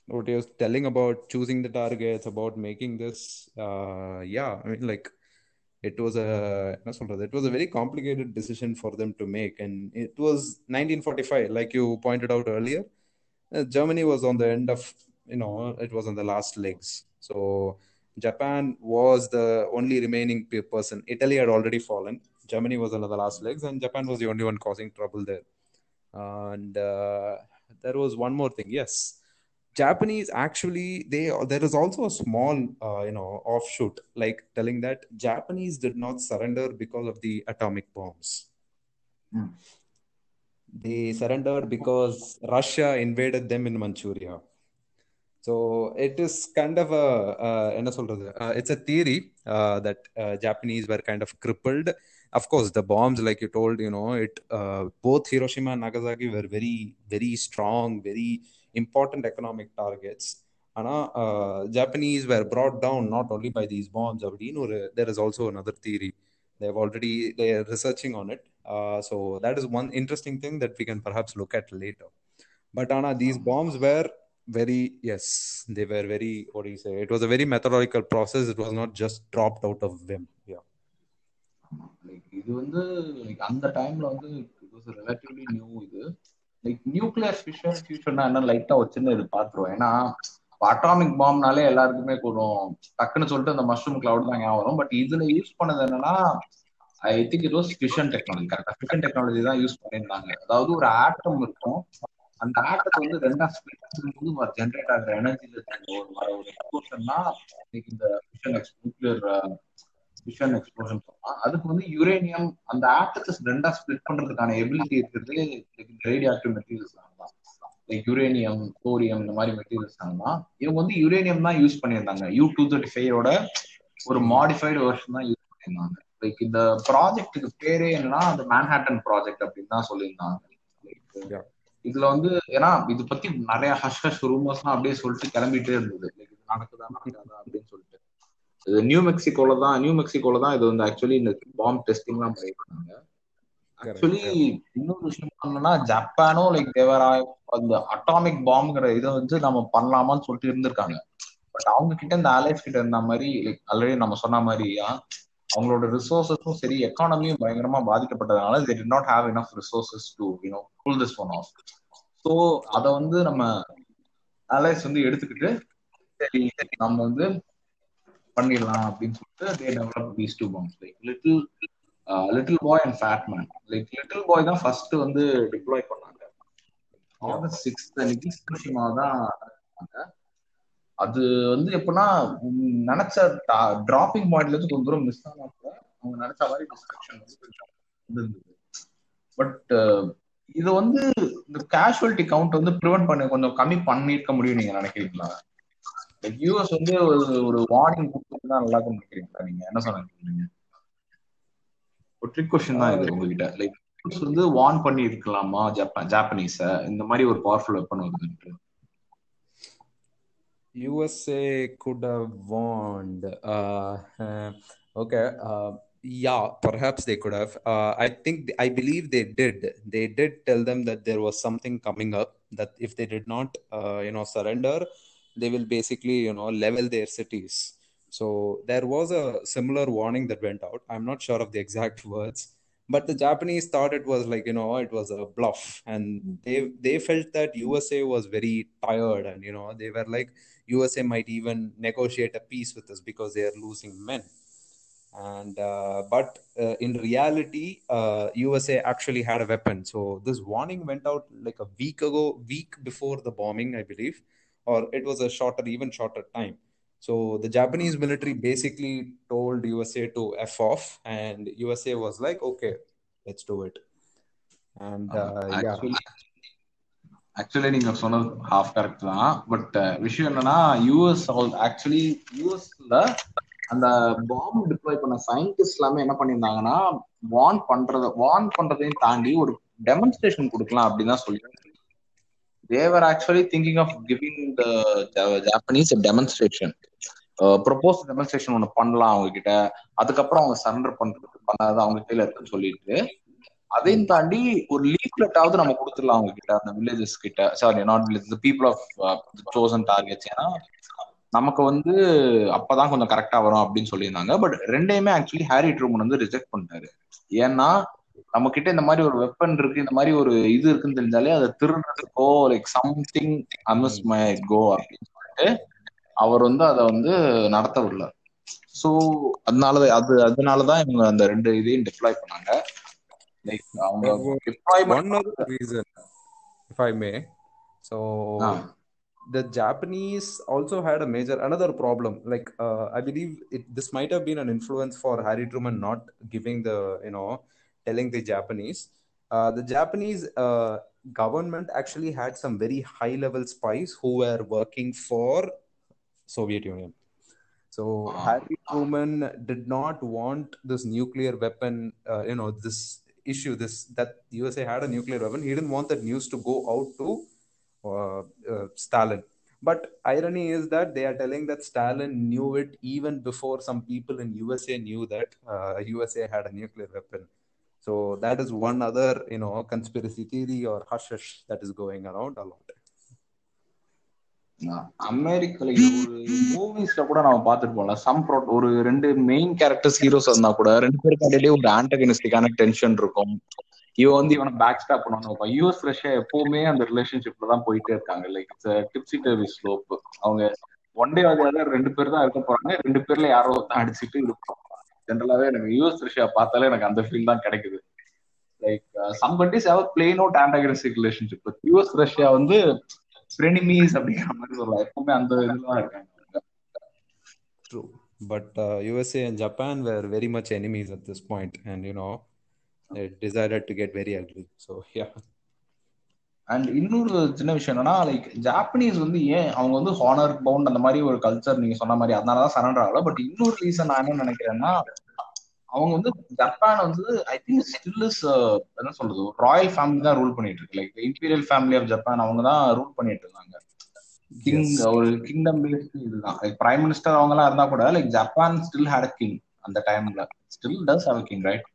what you're telling about choosing the targets about making this uh yeah i mean like it was a it was a very complicated decision for them to make and it was 1945 like you pointed out earlier uh, germany was on the end of you know it was on the last legs so japan was the only remaining person italy had already fallen germany was another last legs and japan was the only one causing trouble there and uh, there was one more thing yes Japanese actually they there is also a small uh, you know offshoot like telling that Japanese did not surrender because of the atomic bombs. Mm. They surrendered because Russia invaded them in Manchuria. So it is kind of என்ன சொல்றது it's a theory that Japanese were kind of crippled of course the bombs like you told you know it both Hiroshima Nagasaki were very very strong very important economic targets ஆனால் Japanese were brought down not only by these bombs அப்படின்னு ஒரு there is also another theory they've already they're researching on it so that is one interesting thing that we can perhaps look at later but ஆனால் these bombs were very yes they were very these it was very yes, they were very what do you say? It was a very methodological process. It was not just dropped out of. Yeah. இது வந்து அந்த டைம்ல வந்து it was relatively new இது like nuclear fission ஃபியூச்சர்னா என்ன லைட்டா ஒரு சின்ன இது பாத்துருவோம் ஏன்னா அட்டாமிக் பாம்னாலே எல்லாருக்குமே கூடும் டக்குன்னு சொல்லிட்டு அந்த மஷ்ரூம் கிளவுட் தான் ஞாபகம் வரும் பட் இதுல யூஸ் பண்ணது என்னன்னா I think it was fission technology கரெக்டா ஃபிஷன் டெக்னாலஜி தான் யூஸ் பண்ணியிருந்தாங்க அதாவது ஒரு ஆட்டம் இருக்கும் அந்த ஆட்டத்தை வந்து ரெண்டா ஸ்பிளிட் பண்ணும்போது ஜென்ரேட் ஆகிற எனர்ஜில ஒரு வர ஒரு எக்ஸ்போஷன்னா இந்த ஃபிஷன் நியூக்ளியர் ஃபிஷன் எக்ஸ்ப்ளோஷன் சொல்லலாம் அதுக்கு வந்து யுரேனியம் அந்த ஆட்டத்தை ரெண்டா ஸ்பிளிட் பண்றதுக்கான எபிலிட்டி இருக்கிறது ரேடியோ ஆக்டிவ் மெட்டீரியல்ஸ் தான். லைக் யுரேனியம் கோரியம் இந்த மாதிரி மெட்டீரியல்ஸ் தான். இவங்க வந்து யுரேனியம் தான் யூஸ் பண்ணியிருந்தாங்க. யூ டூ தேர்ட்டி ஃபைவோட ஒரு மாடிஃபைடு வெர்ஷன் தான் யூஸ் பண்ணியிருந்தாங்க. லைக் இந்த ப்ராஜெக்ட்டுக்கு பேரே என்னன்னா அந்த மேன்ஹாட்டன் ப்ராஜெக்ட் அப்படின்னு தான் சொல்லியிருந்தாங்க. லைக் இதுல வந்து ஏன்னா இது பத்தி நிறைய ஹஷ் ஹஷ் அப்படியே சொல்லிட்டு கிளம்பிட்டே இருந்தது. நடக்குதா நடக்காதா அப்படின்னு சொல்லிட்டு. இது நியூ மெக்சிகோல தான் நியூ மெக்சிகோல தான் இது வந்து ஆக்சுவலி இந்த பாம் டெஸ்டிங் எல்லாம் பண்ணிருக்காங்க ஆக்சுவலி இன்னொரு விஷயம் என்னன்னா ஜப்பானும் லைக் தேவர் அந்த அட்டாமிக் பாம்ங்கிற இதை வந்து நம்ம பண்ணலாமான்னு சொல்லிட்டு இருந்திருக்காங்க. பட் அவங்க கிட்ட இந்த அலைஃப் கிட்ட இருந்த மாதிரி லைக் ஆல்ரெடி நம்ம சொன்ன மாதிரியா அவங்களோட ரிசோர்ஸஸும் சரி எக்கானமியும் பயங்கரமா பாதிக்கப்பட்டதுனால they did not have enough resources to you know pull this one off so அதை வந்து நம்ம அலைஸ் வந்து எடுத்துக்கிட்டு சரி நம்ம வந்து பண்ணிடலாம் அப்படின்னு சொல்லிட்டு they develop these two bombs like little Little Boy and Fat Man like Little Boy தான் ஃபர்ஸ்ட் வந்து டிப்ளாய் பண்ணாங்க. ஆகஸ்ட் சிக்ஸ்த் அன்னைக்கு தான் அது வந்து எப்படின்னா நினைச்ச டிராப்பிங் பாயிண்ட்ல இருந்து கொஞ்சம் தூரம் மிஸ் ஆனா கூட அவங்க நினைச்ச மாதிரி டிஸ்ட்ரக்ஷன் வந்து கொஞ்சம் இருந்தது. பட் இது வந்து இந்த கேஷுவலிட்டி கவுண்ட் வந்து ப்ரிவென்ட் பண்ண கொஞ்சம் கம்மி பண்ணிருக்க முடியும் நீங்க நினைக்கிறீங்களா? லைக் யூஎஸ் வந்து ஒரு ஒரு வார்னிங் கொடுத்துருந்தா நல்லா இருக்கும் நினைக்கிறீங்களா நீங்க? என்ன சொன்னீங்க ஒரு ட்ரிக் கொஸ்டின் தான் இது உங்ககிட்ட. லைக் வந்து வார்ன் பண்ணி இருக்கலாமா ஜப்பான் ஜாப்பனீஸ இந்த மாதிரி ஒரு பவர்ஃபுல் வெப்பன் வருதுன்ட்டு. USA could have warned. Uh, uh, okay. Uh, yeah, perhaps they could have. Uh, I think, I believe they did. They did tell them that there was something coming up, that if they did not, uh, you know, surrender, they will basically, you know, level their cities. So there was a similar warning that went out. I'm not sure of the exact words, but the Japanese thought it was like, you know, it was a bluff. And they they felt that USA was very tired and, you know, they were like, USA might even negotiate a peace with us because they are losing men. And uh, but uh, in reality, uh, USA actually had a weapon. So this warning went out like a week ago, week before the bombing, I believe, or it was a shorter, even shorter time. So the Japanese military basically told USA to f off, and USA was like, "Okay, let's do it." And actually, yeah, actually நீங்க சொன்னது half correct தான் but விஷயம் என்னன்னா US actually யூஎஸ்ல அந்த பாம்பு deploy பண்ண scientist எல்லாமே என்ன பண்ணியிருந்தாங்கன்னா வார்ன் பண்றத வார்ன் பண்றதையும் தாண்டி ஒரு டெமான்ஸ்ட்ரேஷன் கொடுக்கலாம் அப்படின்னு தான் சொல்லி they were actually thinking of giving the Japanese demonstration propose demonstration ஒன்று பண்ணலாம் அவங்க கிட்ட அதுக்கப்புறம் அவங்க சரண்டர் பண்றது பண்ணாத அவங்க கையில இருக்குன்னு சொல்லிட்டு அதையும் தாண்டி ஒரு லீஃப்லெட்டாவது நம்ம கொடுத்துடலாம் அவங்க கிட்ட. அந்த வில்லேஜஸ் கிட்ட sorry not village people of chosen targets ஏன்னா நமக்கு வந்து அப்பதான் கொஞ்சம் கரெக்டா வரும் அப்படின்னு சொல்லியிருந்தாங்க. பட் ரெண்டையுமே ஆக்சுவலி ஹாரி ட்ரூமன் வந்து ரிஜெக்ட் பண்ணிட்டாரு. ஏன்னா நம்ம கிட்ட இந்த மாதிரி ஒரு வெப்பன் இருக்கு இந்த மாதிரி ஒரு இது இருக்குன்னு தெரிஞ்சாலே அதை திருடுறதுக்கோ like something amiss my go அப்படின்னு சொல்லிட்டு அவர் வந்து அதை வந்து நடத்த விடல ஸோ அதனால அது அதனாலதான் இவங்க அந்த ரெண்டு இதையும் டிப்ளாய் பண்ணாங்க லைக் அவங்க other reason if i may so the japanese also had a major another problem like uh, i believe it this might have been an influence for harry truman not giving the you know telling the japanese uh, the japanese uh, government actually had some very high level spies who were working for soviet union. So harry truman did not want this nuclear weapon you know this issue this that usa had a nuclear weapon. He didn't want that news to go out to uh, uh, stalin. But irony is that they are telling that stalin knew it even before some people in usa knew that uh, usa had a nuclear weapon so that is one other you know conspiracy theory or hush hush that is going around a lot. அமெரிக்கால ஒரு மூவிஸ்ல கூட நம்ம பாத்துட்டு some ஒரு ரெண்டு main characters heroes இருந்தா கூட ரெண்டு பேருக்கு இடையிலே ஒரு ஆண்டகனிஸ்டிக்கான டென்ஷன் இருக்கும். இவன் வந்து இவனை பேக் ஸ்டாப் பண்ணுவாங்க யூஎஸ் ரஷ்யா எப்பவுமே அந்த ரிலேஷன்ஷிப்ல தான் போயிட்டே இருக்காங்க. லைக் டிப்சி டர்வி ஸ்லோப் அவங்க ஒன் டே அது ரெண்டு பேர் தான் இருக்க போறாங்க. ரெண்டு பேர்ல யாரோ தான் அடிச்சுட்டு இருப்பாங்க ஜென்ரலாவே எனக்கு யூஎஸ் ரஷ்யா பார்த்தாலே எனக்கு அந்த ஃபீல் தான் கிடைக்குது. Like some countries have played out antagonistic relationship US Russia வந்து ஃப்ரெனிமீஸ் அப்படிங்கிற மாதிரி சொல்லலாம் எப்பவுமே அந்த இதுல இருக்காங்க. True but uh, and Japan were were very much at this point and you know decided to get very angry so yeah and இன்னொரு சின்ன விஷயம் என்னன்னா லைக் ஜாப்பனீஸ் வந்து ஏன் அவங்க வந்து ஹானர் பவுண்ட் அந்த மாதிரி ஒரு கல்ச்சர் நீங்க சொன்ன மாதிரி அதனாலதான் சரண்டர் ஆகல. பட் இன்னொரு ரீசன் நான் என்ன நினைக்கிறேன்னா அவங்க வந்து ஜப்பான் வந்து ஐ திங்க் ஸ்டில் இஸ் என்ன சொல்றது ராயல் ஃபேமிலி தான் ரூல் பண்ணிட்டு இருக்கு. Like imperial family of Japan அவங்க தான் ரூல் பண்ணிட்டு இருந்தாங்க. கிங் ஒரு கிங்டம் பேஸ்ட் இதுதான். லைக் பிரைம் மினிஸ்டர் அவங்க எல்லாம் இருந்தா கூட like Japan still had king அந்த டைம்ல still does have king right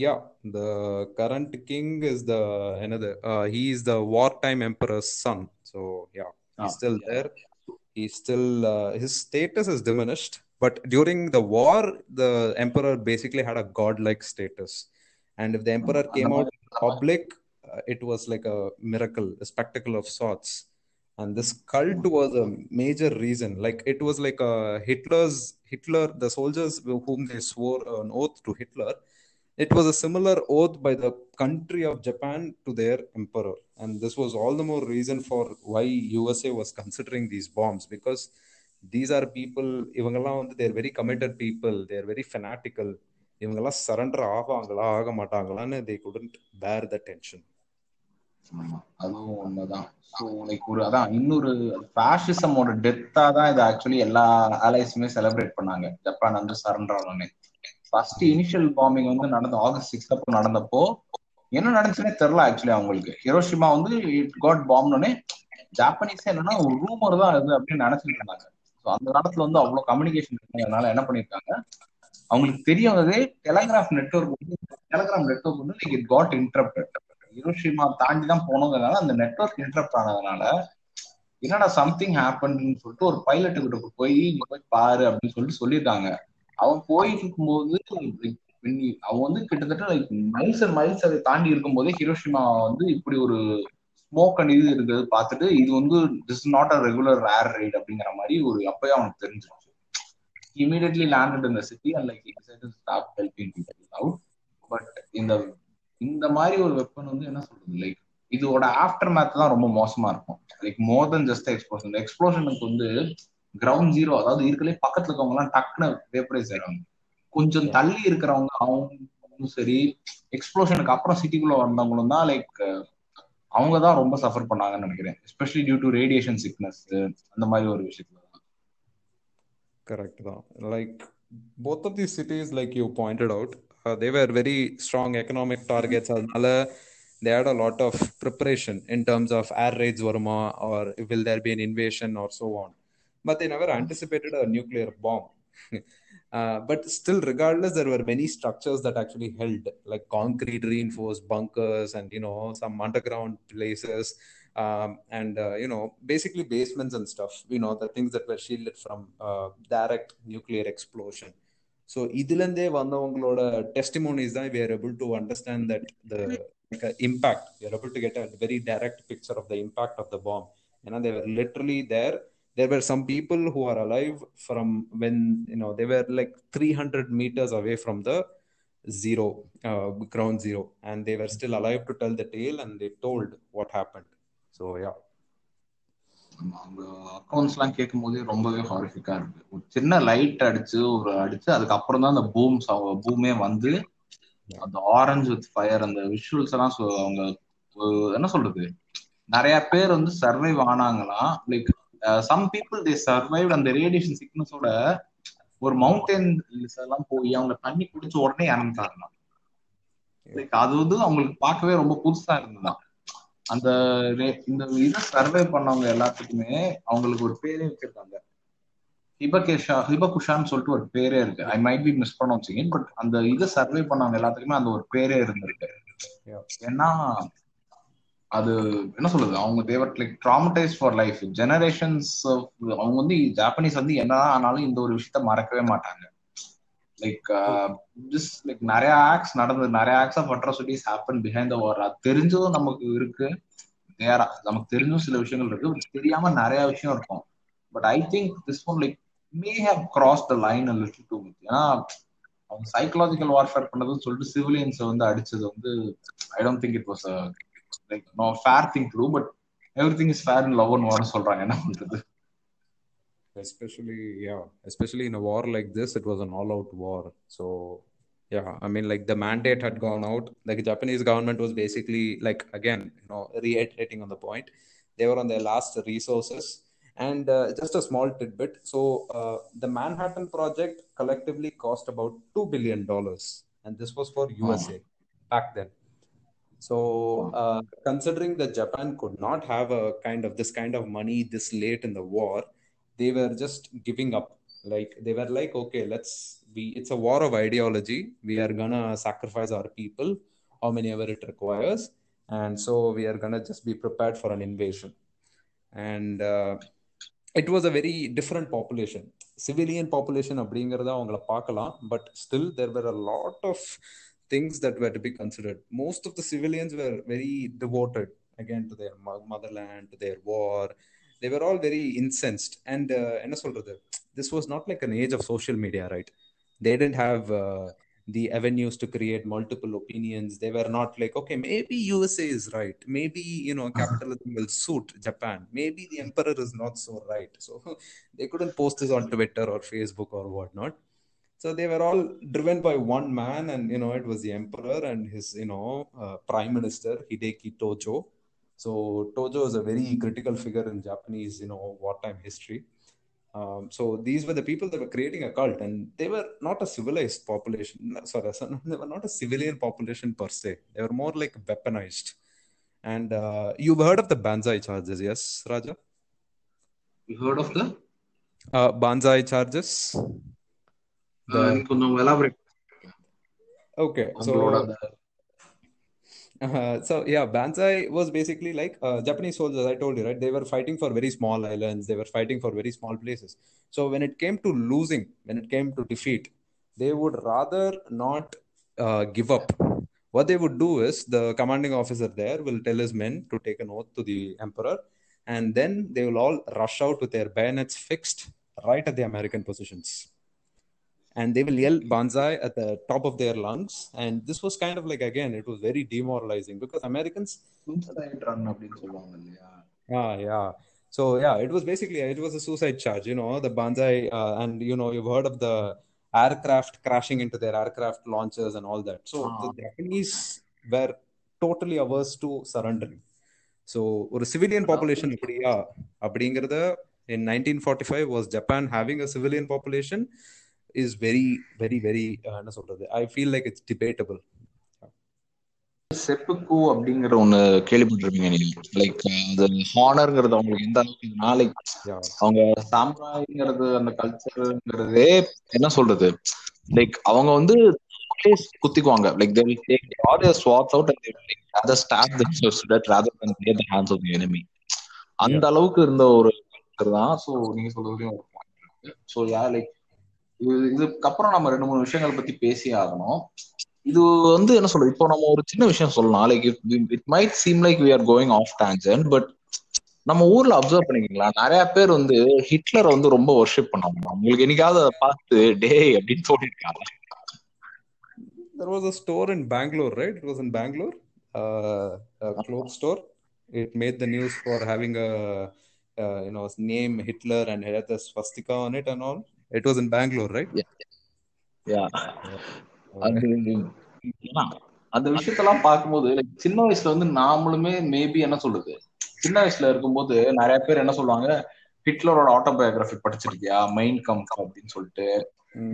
Yeah, the current king is the another uh, he is the wartime emperor's son. So yeah he's ah, still yeah. there. He's still uh, his status is diminished but during the war the emperor basically had a godlike status. And if the emperor hmm, came out in public uh, it was like a miracle a spectacle of sorts. And this hmm. cult was a major reason. Like it was like a hitler's hitler the soldiers whom they swore an oath to hitler it was a similar oath by the country of Japan to their emperor. And this was all the more reason for why USA was considering these bombs because these are people, இவங்கெல்லாம் வந்து they're very committed people they're very fanatical இவங்கெல்லாம் surrender ஆவாங்களா ஆக மாட்டாங்களான்னு they couldn't bear the tension அதுவும் உண்மைதான் உனக்கு ஒரு அதான் இன்னொரு ஃபேஷிசமோட டெத்தா தான் இது ஆக்சுவலி எல்லா அலைஸுமே செலிப்ரேட் பண்ணாங்க ஜப்பான் வந்து சரண்டர் ஆனோன்னு ஃபர்ஸ்ட் இனிஷியல் பாம்பிங் வந்து நடந்த ஆகஸ்ட் சிக்ஸ் அப்போ நடந்தப்போ என்ன நடந்துச்சுன்னே தெரியல ஆக்சுவலி அவங்களுக்கு. ஹிரோஷிமா வந்து இட் காட் பாம்னோடனே ஜாப்பனீஸ் என்னன்னா ஒரு ரூமர் தான் இது அப்படின்னு நினைச்சிட்டு இருந்தாங்க. ஸோ அந்த காலத்துல வந்து அவ்வளவு கம்யூனிகேஷன் இருக்கிறதுனால என்ன பண்ணிருக்காங்க? அவங்களுக்கு தெரிய வந்ததே டெலகிராஃப் நெட்ஒர்க் வந்து டெலகிராம் நெட்ஒர்க் வந்து இட் காட் இன்டரப்டட் ஹிரோஷிமா தாண்டி தான் போனதுனால அந்த நெட்ஒர்க் இன்டரப்ட் ஆனதுனால என்னடா சம்திங் ஹேப்பன் சொல்லிட்டு ஒரு பைலட்டு கிட்ட போய் நீ போய் பாரு அப்படின்னு சொல்லிட்டு சொல்லியிருக்காங்க. அவன் போயிட்டு இருக்கும்போது அவன் வந்து கிட்டத்தட்ட லைக் மைல்ஸ் அண்ட் மைல்ஸ் அதை தாண்டி இருக்கும்போதே ஹிரோஷிமா வந்து இப்படி ஒரு ஸ்மோக் அண்ட் இது இருக்கிறது பார்த்துட்டு இது வந்து this not a regular rare right அப்படிங்கிற மாதிரி ஒரு அப்பயே அவனுக்கு தெரிஞ்சிருச்சு. இமீடியட்லி லேண்டட் இந்த city and like stop helping people out but இந்த இந்த மாதிரி ஒரு வெப்பன் வந்து என்ன சொல்றது? லைக் இதோட ஆஃப்டர் மேத் தான் ரொம்ப மோசமா இருக்கும். Like more then just explosion இந்த எக்ஸ்ப்ளோஷனுக்கு வந்து கிரவுண்ட் ஜீரோ அதாவது இருக்கலே பக்கத்துல இருக்கவங்க எல்லாம் டக்குன்னு வேப்பரைஸ் ஆயிடுவாங்க. கொஞ்சம் தள்ளி இருக்கிறவங்க அவங்களும் சரி எக்ஸ்ப்ளோஷனுக்கு அப்புறம் சிட்டிக்குள்ள வந்தவங்களும் தான் லைக் அவங்க தான் ரொம்ப சஃபர் பண்ணாங்கன்னு நினைக்கிறேன். Especially due to radiation sickness அந்த மாதிரி ஒரு விஷயத்துல கரெக்ட் தான். Like both of these cities like you pointed out uh, they were very strong economic targets. அதனால they had a lot of preparation in terms of air raids வருமா or will there be an invasion or so on. but they never anticipated a nuclear bomb uh, but still regardless there were many structures that actually held like concrete reinforced bunkers and you know some underground places um, and uh, you know basically basements and stuff you know the things that were shielded from uh, direct nuclear explosion so இதுலேருந்தே வந்தவங்களோட testimonies தான் we are able to understand that the like, uh, impact we are able to get a very direct picture of the impact of the bomb There were some people who are alive from when you know they were like 300 meters away from the zero uh, ground zero and they were still alive to tell the tale and they told what happened so yeah அவங்க accounts எல்லாம் கேட்கும் போதே ரொம்பவே ஹாரிஃபிக்கா இருக்கு ஒரு சின்ன light அடிச்சு ஒரு அடிச்சு அதுக்கப்புறம் தான் அந்த பூம் பூமே வந்து அந்த ஆரஞ்சு வித் ஃபயர் அந்த விஷுவல்ஸ் எல்லாம் அவங்க என்ன சொல்றது நிறைய பேர் வந்து survive ஆனாங்களாம் like some people they survive அந்த ரேடியேஷன் சிக்னஸோட ஒரு மவுண்டன் எல்லாம் போய் அவங்க தண்ணி குடிச்ச உடனே இறந்துட்டாங்களாம். லைக் அது வந்து அவங்களுக்கு பார்க்கவே ரொம்ப புதுசா இருந்ததுதான். அந்த இந்த இதை சர்வே பண்ணவங்க எல்லாத்துக்குமே அவங்களுக்கு ஒரு பேரே வச்சிருக்காங்க. ஹிபகேஷா ஹிபகுஷான்னு சொல்லிட்டு ஒரு பேரே இருக்கு. I might be miss but அந்த இதை சர்வே பண்ணவங்க எல்லாத்துக்குமே அந்த ஒரு பேரே இருந்திருக்கு. ஏன்னா அது என்ன சொல்றது? அவங்க they were like traumatized for life generations அவங்க வந்து ஜாப்பனீஸ் வந்து என்னதான் ஆனாலும் இந்த ஒரு விஷயத்த மறக்கவே மாட்டாங்க. லைக் ஜஸ்ட் லைக் நிறைய ஆக்ஸ் நடந்தது. நிறைய acts of atrocities happen behind the war அது தெரிஞ்சதும் நமக்கு இருக்கு. நேரா நமக்கு தெரிஞ்சும் சில விஷயங்கள் இருக்கு. தெரியாம நிறைய விஷயம் இருக்கும். But I think this one like may have cross the line little too ஏன்னா அவங்க சைக்கலாஜிக்கல் வார்ஃபேர் பண்ணதுன்னு சொல்லிட்டு சிவிலியன்ஸை வந்து அடிச்சது வந்து I don't think it was like no fair thing to but everything is fair in லவ்னு வர சொல்றாங்க என்ன பண்றது especially yeah especially in a war like this it was an all-out war so yeah i mean like the mandate had gone out like the japanese government was basically like again you know reiterating on the point they were on their last resources and uh, just a small tidbit so uh, the manhattan project collectively cost about 2 billion dollars and this was for usa back then so uh, considering that japan could not have a kind of this kind of money this late in the war they were just giving up like they were like okay let's be it's a war of ideology we are gonna sacrifice our people how many ever it requires and so we are gonna just be prepared for an invasion and uh, it was a very different population civilian population அப்படிங்கிறத அவங்கள பார்க்கலாம் but still there were a lot of things that were to be considered most of the civilians were very devoted again to their mo- motherland to their war they were all very incensed and uh, என்ன சொல்றது this was not like an age of social media right they didn't have uh, the avenues to create multiple opinions they were not like okay maybe usa is right maybe you know capitalism will suit japan maybe the emperor is not so right so they couldn't post this on twitter or facebook or whatnot so they were all driven by one man and you know it was the emperor and his you know uh, prime minister hideki tojo so Tojo is a very critical figure in Japanese, you know, wartime history. Um, so these were the people that were creating a cult, and they were not a civilized population. Sorry, they were not a civilian population per se. They were more like weaponized. And uh, you've heard of the Banzai charges, yes, Raja? You heard of the Uh, Banzai charges. The கொஞ்சம் elaborate okay, அவங்களோட so அந்த Uh, so yeah, Banzai was basically like uh, Japanese soldiers. I told you, right? They were fighting for very small islands. They were fighting for very small places. So when it came to losing, when it came to defeat, they would rather not uh, give up. What they would do is the commanding officer there will tell his men to take an oath to the emperor, and then they will all rush out with their bayonets fixed right at the American positions and they will yell banzai at the top of their lungs and this was kind of like again it was very demoralizing because americans suicide run அப்படின்னு சொல்லுவாங்க இல்லையா ah yeah so yeah it was basically it was a suicide charge you know the banzai uh, and you know you've heard of the aircraft crashing into their aircraft launchers and all that so the uh japanese were totally averse to surrendering so ஒரு civilian population அப்படியா அப்படிங்கிறத in nineteen forty five was Japan having a civilian population is very very very என்ன சொல்றது? I feel like it's debatable செப்புக்கு அப்படிங்கிற ஒண்ணு கேள்விப்பட்டிருப்பீங்க நீங்க. Like அந்த ஹானர்ங்கிறது அவங்களுக்கு எந்த அளவுக்கு நாளைக்கு அவங்க சாம்ராய்ங்கிறது அந்த கல்ச்சருங்கிறதே என்ன சொல்றது? லைக் அவங்க வந்து குத்திக்குவாங்க. Like they will take our swords out and they will other stab to death rather than lay the hands of the enemy. அந்த அளவுக்கு இருந்த ஒரு தான். சோ நீங்க சொல்றதுலயும் ஒரு பாயிண்ட் இருக்கு சோ யா லைக் இதுக்கப்புறம் நம்ம ரெண்டு மூணு விஷயங்களை பத்தி பேசி ஆகணும். இது வந்து என்ன சொல்றது? இப்போ நம்ம ஒரு சின்ன விஷயம் சொல்லலாம். Like it might seem like we are going off tangent but நம்ம ஊர்ல அப்சர்வ் பண்ணிக்கீங்களா நிறைய பேர் வந்து ஹிட்லரை வந்து ரொம்ப ஒர்ஷிப் பண்ணாங்க. உங்களுக்கு என்னைக்காவது அதை பார்த்து டே அப்படின்னு சொல்லியிருக்காங்க There was a store in Bangalore, right? It was in Bangalore, uh, a clothes store. It made the news for having a, uh, you know, name Hitler and had the swastika in Bangalore, right? Yeah. அது அந்த விஷயத்தெல்லாம் பார்க்கும்போது சின்ன வயசுல வந்து நாமளுமே maybe என்ன சொல்றது? சின்ன வயசுல இருக்கும்போது நிறைய பேர் என்ன சொல்லுவாங்க? ஹிட்லரோட ஆட்டோபயோகிராஃபி படிச்சிருக்கியா? மைண்ட் கம் அப்படின்னு சொல்லிட்டு.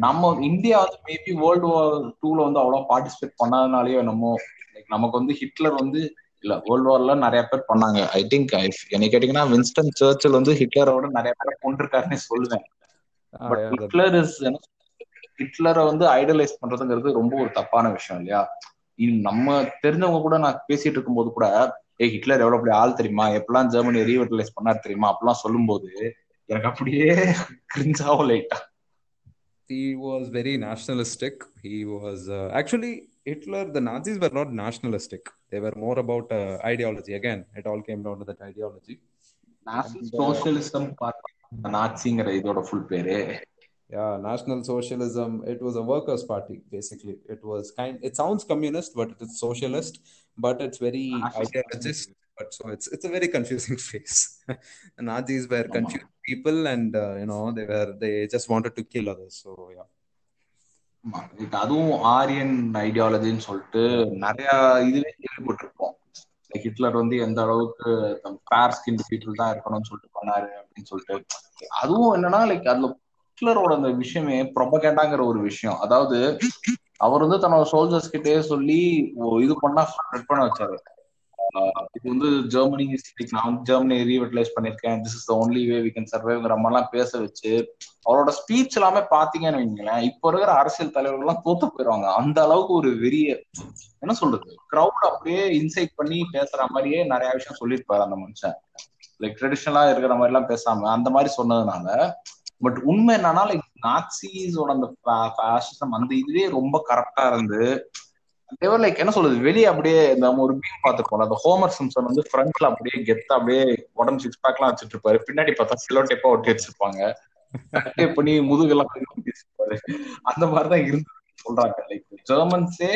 நம்ம இந்தியா வந்து மேபி வேர்ல்டு வார் டூல வந்து அவ்வளவு பார்ட்டிசிபேட் பண்ணாதனாலயோ என்னமோ லைக் நமக்கு வந்து ஹிட்லர் வந்து இல்ல வேர்ல்டு வார்ல நிறைய பேர் பண்ணாங்க. ஐ திங்க் என்ன கேட்டீங்கன்னா வின்ஸ்டன் சர்ச்சில் வந்து ஹிட்லரோட நிறைய பேர் கொண்டிருக்காருன்னு சொல்லுவேன். பட் ஹிட்லர் இஸ் ஹிட்லரை வந்து ஐடலைஸ் பண்றதுங்கிறது ரொம்ப ஒரு தப்பான விஷயம் இல்லையா நம்ம தெரிஞ்சவங்க கூட நான் பேசிட்டு இருக்கும்போது கூட ஏ ஹிட்லர் எவ்வளவு அப்படி ஆள் தெரியுமா எப்பெல்லாம் ஜெர்மனி ரீவர்டலைஸ் பண்ணாரு தெரியுமா அப்படிலாம் சொல்லும்போது எனக்கு அப்படியே கிரிஞ்சாவும் லைட்டா he was very nationalistic. He was uh, actually Hitler. The Nazis were not nationalistic. They were more about uh, ideology. Again, it all came down to that ideology. Socialism நாசிங்கிற இதோட ஃபுல் பேரு yeah national socialism it was a workers party basically it was kind it sounds communist but it's socialist but it's very ideologist but so it's it's a very confusing phase the nazis were confused people and uh, you know they were they just wanted to kill others so yeah அதுவும் ஆரியன் ஐடியாலஜின்னு சொல்லிட்டு நிறைய இதுவே கேள்விப்பட்டிருப்போம் Hitler வந்து எந்த அளவுக்கு fair skin people தான் இருக்கணும்னு சொல்லிட்டு பண்ணாரு அப்படின்னு சொல்லிட்டு. அதுவும் என்னன்னா லைக் அதுல ஹிட்லரோட அந்த விஷயமே ப்ரொபகேண்டாங்கிற ஒரு விஷயம். அதாவது அவர் வந்து தன்னோட சோல்ஜர்ஸ் கிட்டே சொல்லி இது பண்ணா ஸ்ப்ரெட் பண்ண வச்சாரு. இது வந்து ஜெர்மனி நான் வந்து ஜெர்மனி ரீவெட்டலைஸ் பண்ணிருக்கேன் this is the only way we can சர்வைவ்ங்கிற மாதிரிலாம் பேச வச்சு அவரோட ஸ்பீச் எல்லாமே பாத்தீங்கன்னு வைங்களேன் இப்போ இருக்கிற அரசியல் தலைவர்கள் எல்லாம் தோத்து போயிருவாங்க. அந்த அளவுக்கு ஒரு வெறிய என்ன சொல்றது? கிரௌட் அப்படியே இன்சைட் பண்ணி பேசுற மாதிரியே நிறைய விஷயம் சொல்லியிருப்பாரு அந்த மனுஷன். லைக் ட்ரெடிஷனலா இருக்கிற மாதிரி எல்லாம் பேசாம அந்த மாதிரி சொன்னதுனால. பட் உண்மை என்னன்னா லைக் நாட்சிஸோட அந்த ஃபேஷிசம் அந்த இதுவே ரொம்ப கரெக்டா இருந்து தேவர் லைக் என்ன சொல்றது? வெளியே அப்படியே நம்ம ஒரு மீன் பார்த்துருப்போம் அந்த ஹோமர் சிம்சன் வந்து ஃப்ரண்ட்ல அப்படியே கெத்தா அப்படியே உடம்பு சிக்ஸ் பேக் எல்லாம் வச்சுட்டு இருப்பாரு பின்னாடி பார்த்தா சிலோ டேப்பா ஒட்டி வச்சிருப்பாங்க. பண்ணி முதுகெல்லாம் அந்த மாதிரிதான் இருந்து சொல்றாங்க. லைக் ஜெர்மன்ஸே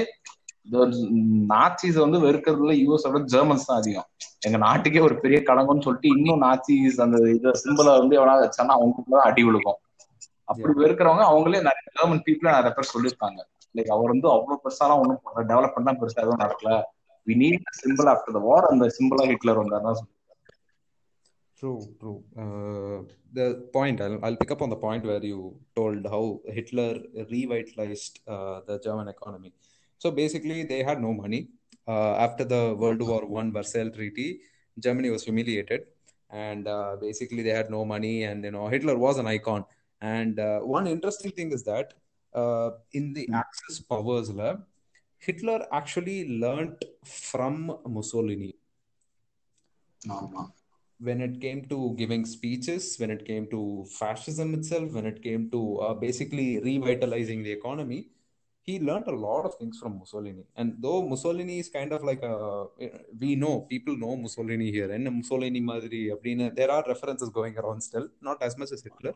நாச்சிஸ் வந்து வெறுக்கிறதுல யூஎஸ் விட ஜெர்மன்ஸ் தான் அதிகம். எங்க நாட்டுக்கே ஒரு பெரிய கடங்கன்னு சொல்லிட்டு இன்னும் நாச்சிஸ் அந்த இத சிம்பிளை வந்து எவனா வச்சானா அவங்களுக்கு தான் அடி விழுகும். அப்படி வெறுக்கிறவங்க அவங்களே நிறைய ஜெர்மன் பீப்புள நிறைய பேர் சொல்லியிருக்காங்க. லைக் அவர் வந்து அவ்வளவு பெருசாலாம் ஒண்ணும் பண்ணல டெவலப்மெண்ட் பெருசா எதுவும் நடக்கல we need simple after the war அந்த சிம்பிளா ஹிட்லர் வந்தார் True, true. Uh, the point, I'll, I'll pick up on the point where you told how Hitler revitalized uh, the German economy. So basically, they had no money. Uh, after the World War One Versailles Treaty, Germany was humiliated, and basically they had no money. And you know, Hitler was an icon. And one interesting thing is that in the Axis powers lab, Hitler actually learnt from Mussolini. When it came to giving speeches, when it came to fascism itself, when it came to uh, basically revitalizing the economy, he learned a lot of things from Mussolini. And though Mussolini is kind of like a, we know, people know Mussolini here, and Mussolini Madri, there are references going around still, not as much as Hitler.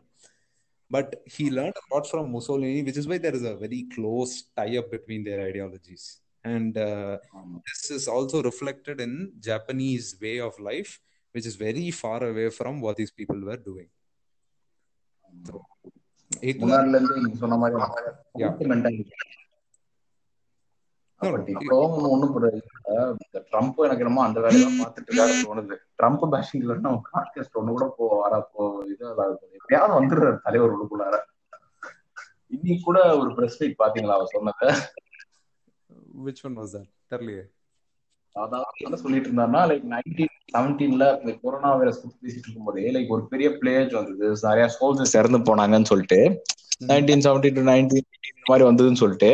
But he learned a lot from Mussolini, which is why there is a very close tie up between their ideologies. And uh, this is also reflected in Japanese way of life, which is very far away from what these people were doing. So, it, yeah. But. இப்போ ஒண்ணும் இந்த Trump எனக்கு என்னமோ அந்த வேலையெல்லாம் பார்த்துட்டு இருக்காரு தோணுது. ட்ரம்ப் பேஷிங் இல்லைன்னா கான்டெஸ்ட் ஒண்ணு கூட போ வரா போ இது எப்பயாவது வந்துடுறாரு தலைவர் உள்ளுக்குள்ளார. இன்னைக்கு கூட ஒரு பிரஸ் மீட் பாத்தீங்களா அவர் சொன்னதை? Which one was that? தெரியலையே. அதாவது என்ன சொல்லிட்டு இருந்தாருன்னா லைக் நைன்டீன் செவன்டீன்ல இந்த கொரோனா வைரஸ் பத்தி பேசிட்டு இருக்கும்போதே லைக் ஒரு பெரிய பிளேஜ் வந்தது. நிறைய சோல்ஜர்ஸ் இறந்து போனாங்கன்னு சொல்லிட்டு நைன்டீன் செவன்டீன் டு நைன்டீன் இந்த மாதிரி வந்ததுன்னு சொல்லிட்டு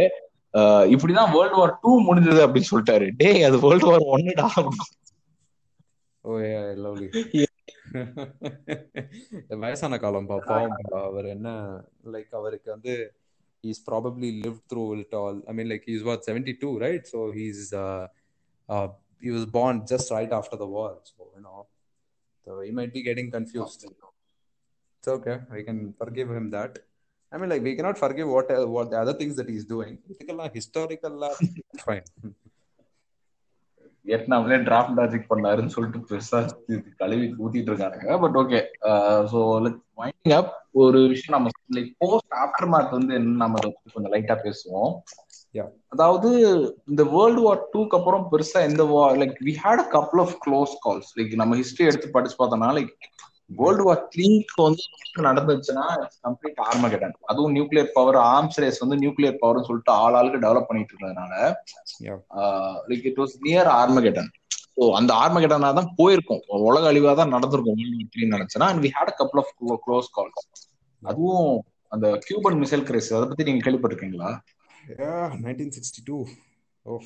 இப்படிதான் வேர்ல்டு வார் டூ முடிஞ்சது அப்படின்னு சொல்லிட்டாரு டே அது வேர்ல்டு வார் ஒன்னுடா வயசான காலம் பாப்பாவும் அவர் என்ன லைக் அவருக்கு வந்து is probably live through it all I mean like is what seventy two right so he's he was born just right after the war. So, you know, so he might be getting confused. It's okay. I can forgive him that. I mean like we cannot forgive what what the other things that he's doing. Historical historical fine. வியட்நாம்ல draft logic பண்ணாருன்னு சொல்லிட்டு பெருசா கழுவி ஊத்திட்டு இருக்கானுங்க. But okay so winding up ஒரு விஷயம் நம்ம லைக் போஸ்ட் ஆஃப்டர் மேத் வந்து என்ன நம்ம கொஞ்சம் லைட்டா பேசுவோம். Yeah. அதாவது இந்த வேர்ல்டு வார் டூக்கு அப்புறம் பெருசா எந்த like we had a couple of close calls like நம்ம ஹிஸ்டரி எடுத்து படிச்சு பார்த்தோம்னா லைக் வேர்ல்டு வார் த்ரீக்கு வந்து நடந்துச்சுன்னா கம்ப்ளீட் ஆர்மகடன் அதுவும் நியூக்ளியர் பவர் ஆர்ம்ஸ் ரேஸ் வந்து நியூக்ளியர் பவர்னு சொல்லிட்டு ஆள் ஆளுக்கு டெவலப் பண்ணிட்டு yeah. Like it was near armageddon so அந்த ஆர்மகடனா தான் போயிருக்கும். உலக அழிவா தான் நடந்திருக்கும் வேர்ல்டு வார் த்ரீ நினைச்சேன்னா and we had a couple of close calls அதுவும் அந்த கியூபன் மிசைல் கிரைஸ் அதை பத்தி நீங்க கேள்விப்பட்டிருக்கீங்களா? 1962 oh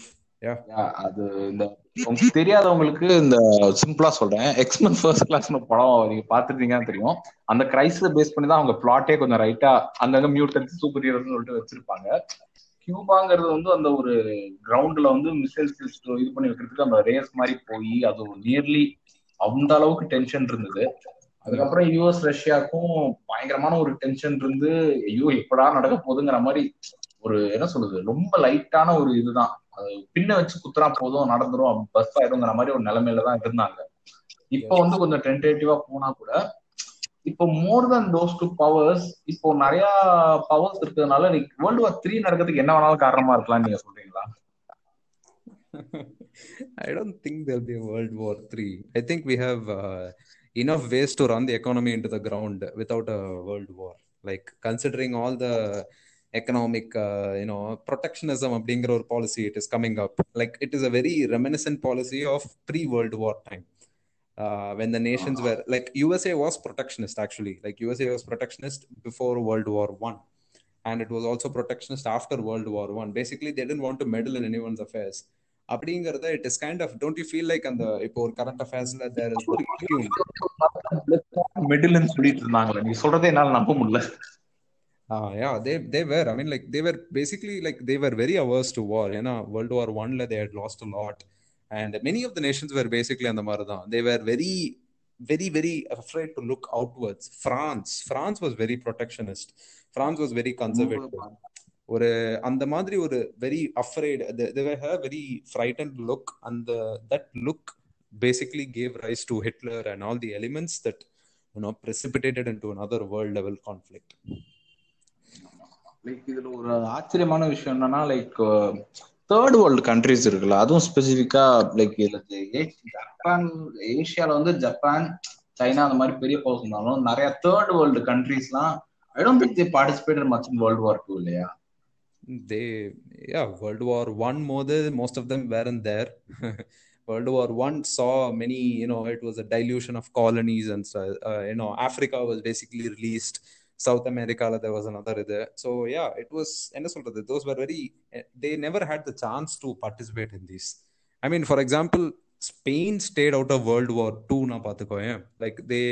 yeah. Yeah, அது இந்த தெரியாதவங்களுக்கு இந்த சிம்பிளா சொல்றேன். எக்ஸ்மென் ஃபர்ஸ்ட் கிளாஸ்னு படம் நீங்க பாத்துருந்தீங்கன்னு தெரியும். அந்த கிரைஸ்ல பேஸ் பண்ணி தான் அவங்க பிளாட்டே கொஞ்சம் ரைட்டா அங்கங்க மியூட்டன் சூப்பர் ஹீரோன்னு சொல்லிட்டு வச்சிருப்பாங்க. கியூபாங்கிறது வந்து அந்த ஒரு கிரவுண்ட்ல வந்து மிசைல்ஸ் இது பண்ணி வைக்கிறதுக்கு அந்த ரேஸ் மாதிரி போய் அது நியர்லி அந்த அளவுக்கு டென்ஷன் இருந்தது. அதுக்கப்புறம் யூஎஸ் ரஷ்யாவுக்கும் பயங்கரமான ஒரு டென்ஷன் இருந்து ஐயோ எப்படா நடக்க போகுதுங்கிற மாதிரி ஒரு என்ன சொல்றது ரொம்ப லைட்டான ஒரு இதுதான். அது பின்ன வச்சு குத்துறா போதும் நடந்துரும் பஸ் ஆயிடுங்கிற மாதிரி ஒரு நிலைமையில தான் இருந்தாங்க இப்போ வந்து கொஞ்சம் டென்டேட்டிவா போனா கூட இப்போ more then those two powers இப்போ நிறைய பவர்ஸ் இருக்கிறதுனால வேர்ல்டு வார் த்ரீ நடக்கிறதுக்கு என்ன வேணாலும் காரணமா இருக்கலாம் நீங்க சொல்றீங்களா I don't think there'll be a World War Three. I think we have uh, enough ways to run the economy into the ground without a world war. Like considering all economic you know protectionism அப்படிங்கிற ஒரு policy it is coming up like it is a very reminiscent policy of pre world war time when the nations were like USA was protectionist actually like USA was protectionist before world war one and it was also protectionist after world war one basically they tend want to meddle in any one's affairs அப்படிங்கறத it is kind of don't you feel like அந்த இப்போ ஒரு current அஃபேர்ஸ்ல there is மிடில்னு சொல்லிட்டு இருந்தாங்க நீ சொல்றதே என்னால நம்ப முடியல Ah, yeah, they they were. I mean, like they were basically like they were very averse to war. You know, World War One, like, they had lost a lot, and many of the nations were basically on the Marathon. They were very, very, very afraid to look outwards. France, France was very protectionist. France was very conservative. ஒரு அந்த மாதிரி ஒரு very afraid very frightened look அந்த that look basically gave rise to Hitler and all the elements that you know precipitated into another world level conflict Like இதுல ஒரு ஆச்சரியமான விஷயம் என்னன்னா லைக் தேர்ட் வேர்ல்டு கண்ட்ரிஸ் இருக்குல்ல அதுவும் ஸ்பெசிஃபிக்கா லைக் இதுல ஜப்பான் ஏசியால வந்து ஜப்பான் சைனா அந்த மாதிரி பெரிய பவர்ஸ் இருந்தாலும் நிறைய third world கண்ட்ரிஸ்லாம் I don't think they participated much in world war two இல்லையா? They yeah world war one more most of them were and there world war one saw many you know it was a dilution of colonies and so, uh, you know africa was basically released. South america there was another there so yeah it was என்ன சொல்றது those were very they never had the chance to participate in these i mean for example Spain stayed out of World War II na பாத்துக்கோயேன் like they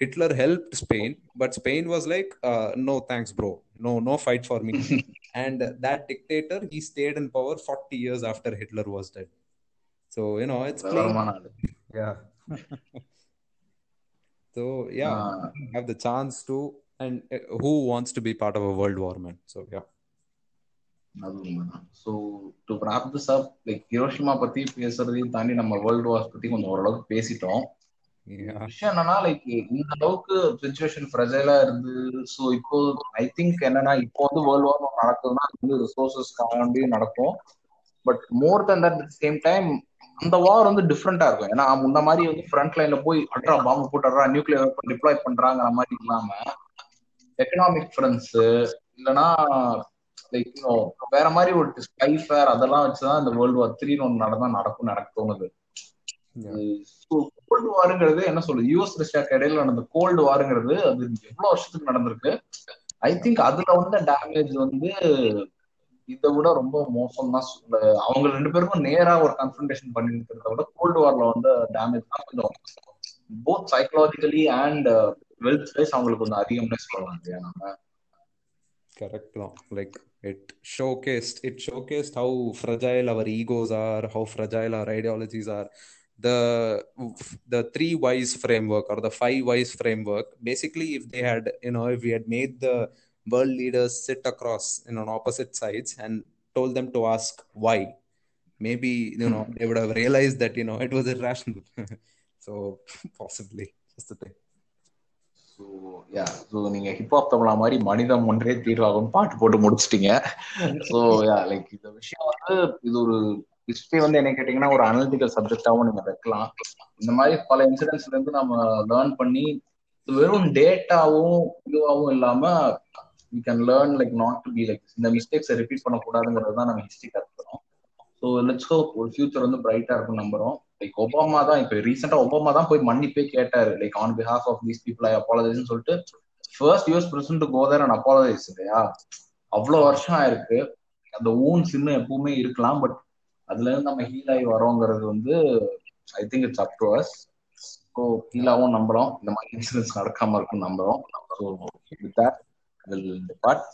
Hitler helped Spain but Spain was like uh, no thanks bro no no fight for me and that dictator he stayed in power 40 years after hitler was dead so you know it's playing விவரமான ஆளு yeah to and uh, who wants to be part of a world war man? So yeah. So to wrap this up லைக் Hiroshima பத்தி பேசுறதையும் தாண்டி நம்ம world Wars பத்தி கொஞ்சம் ஓரளவுக்கு பேசிட்டோம். விஷயம் என்னன்னா லைக் இந்த அளவுக்கு சுச்சுவேஷன் ஃப்ரெஜைலா இருந்து ஸோ இப்போ ஐ திங்க் என்னன்னா இப்போ வந்து வேர்ல்டு வார் நடக்குதுன்னா வந்து ரிசோர்சஸ் காண்டி நடக்கும். But more than that same time அந்த வார் வந்து டிஃப்ரெண்டா இருக்கும். ஏன்னா முன்ன மாதிரி வந்து ஃப்ரண்ட் லைன்ல போய் அட்ரா பாம்பு போட்டுறா நியூக்ளியர் வெப்பன் டிப்ளாய் பண்றாங்கிற மாதிரி இல்லாம எக்கனாமிக் ஃப்ரெண்ட்ஸ் இல்லைன்னா லைக் வேற மாதிரி ஒரு ஸ்கை ஃபேர் அதெல்லாம் வச்சுதான் இந்த வேர்ல்டு வார் த்ரீன்னு ஒன்று நடந்தா நடக்கும் நடக்க தோணுது. கோல்டு வாருங்கிறது என்ன சொல்றது? யூஎஸ் ரஷ்யாக்கு இடையில நடந்த கோல்டு வாருங்கிறது அது எவ்வளவு வருஷத்துக்கு நடந்திருக்கு? ஐ திங்க் அதுல வந்த டேமேஜ் வந்து இதை விட ரொம்ப மோசம் தான் அவங்க ரெண்டு பேருக்கும் நேரா ஒரு கன்ஃபன்டேஷன் பண்ணி இருக்கிறத விட கோல்டு வார்ல வந்து டேமேஜ் தான் கொஞ்சம் both psychologically and wealth wise அவங்களுக்கு கொஞ்சம் அதிகம்னே சொல்லலாம் இல்லையா நம்ம கரெக்ட் தான் like it showcased it showcased how fragile our egos are how fragile our ideologies are the the three wise framework or the five wise framework basically if they had you know if we had made the world leaders sit across in on opposite sides and told them to ask why maybe you know they would have realized that you know it was irrational so possibly just the thing so yeah so நீங்க hip hop Tamizha மாதிரி மனிதம் ஒன்றே தீர்வாகும் பாட்டு போட்டு முடிச்சிட்டீங்க. So yeah like இந்த விஷயம் வந்து இது ஒரு ஹிஸ்டரி வந்து என்ன கேட்டீங்கன்னா ஒரு அனலிட்டிக்கல் சப்ஜெக்டாகவும் நீங்க வைக்கலாம். இந்த மாதிரி பல இன்சிடென்ட்ஸ்ல இருந்து நம்ம லேர்ன் பண்ணி வெறும் டேட்டாவும் இதுவாகவும் இல்லாம we can learn like not to be like இந்த மிஸ்டேக்ஸை ரிப்பீட் பண்ணக்கூடாதுங்கிறது தான் நம்ம ஹிஸ்டரி கற்றுக்கிறோம் ஸோ லெட்ஸ் ஹோப் ஒரு ஃபியூச்சர் வந்து பிரைட்டா இருக்கும் நம்புறோம். லைக் ஒபாமா தான் இப்போ ரீசெண்டா ஒபாமா தான் போய் மன்னிப்பே கேட்டாரு. Like on behalf of these people I அப்பாலஜைஸ்னு சொல்லிட்டு first US president go there and apologize இல்லையா? அவ்வளவு வருஷம் ஆயிருக்கு. அந்த ஊன் சின்ன எப்பவுமே இருக்கலாம் பட் அதுல இருந்து நம்ம ஹீல் ஆகி வரோங்கிறது வந்து I think it's up to us so ஹீலாவும் நம்புறோம். இந்த மாதிரி இன்சூரன்ஸ் நடக்காம இருக்கும் நம்புறோம். So with that we'll depart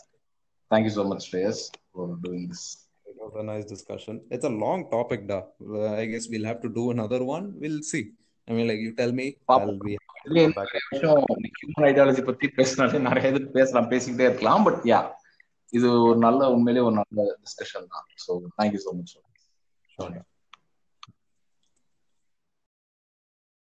thank you so much Shreyas for doing this It was a nice discussion. It's a long topic, da. Uh, I guess we'll have to do another one. We'll see. I mean, like you tell me, I'll be. Human ideology பத்தி பேசினாலே நிறைய இது பேசலாம் பேசிக்கிட்டே இருக்கலாம் but yeah இது ஒரு நல்ல உண்மையிலேயே ஒரு நல்ல டிஸ்கஷன் தான் ஸோ தேங்க்யூ ஸோ மச்.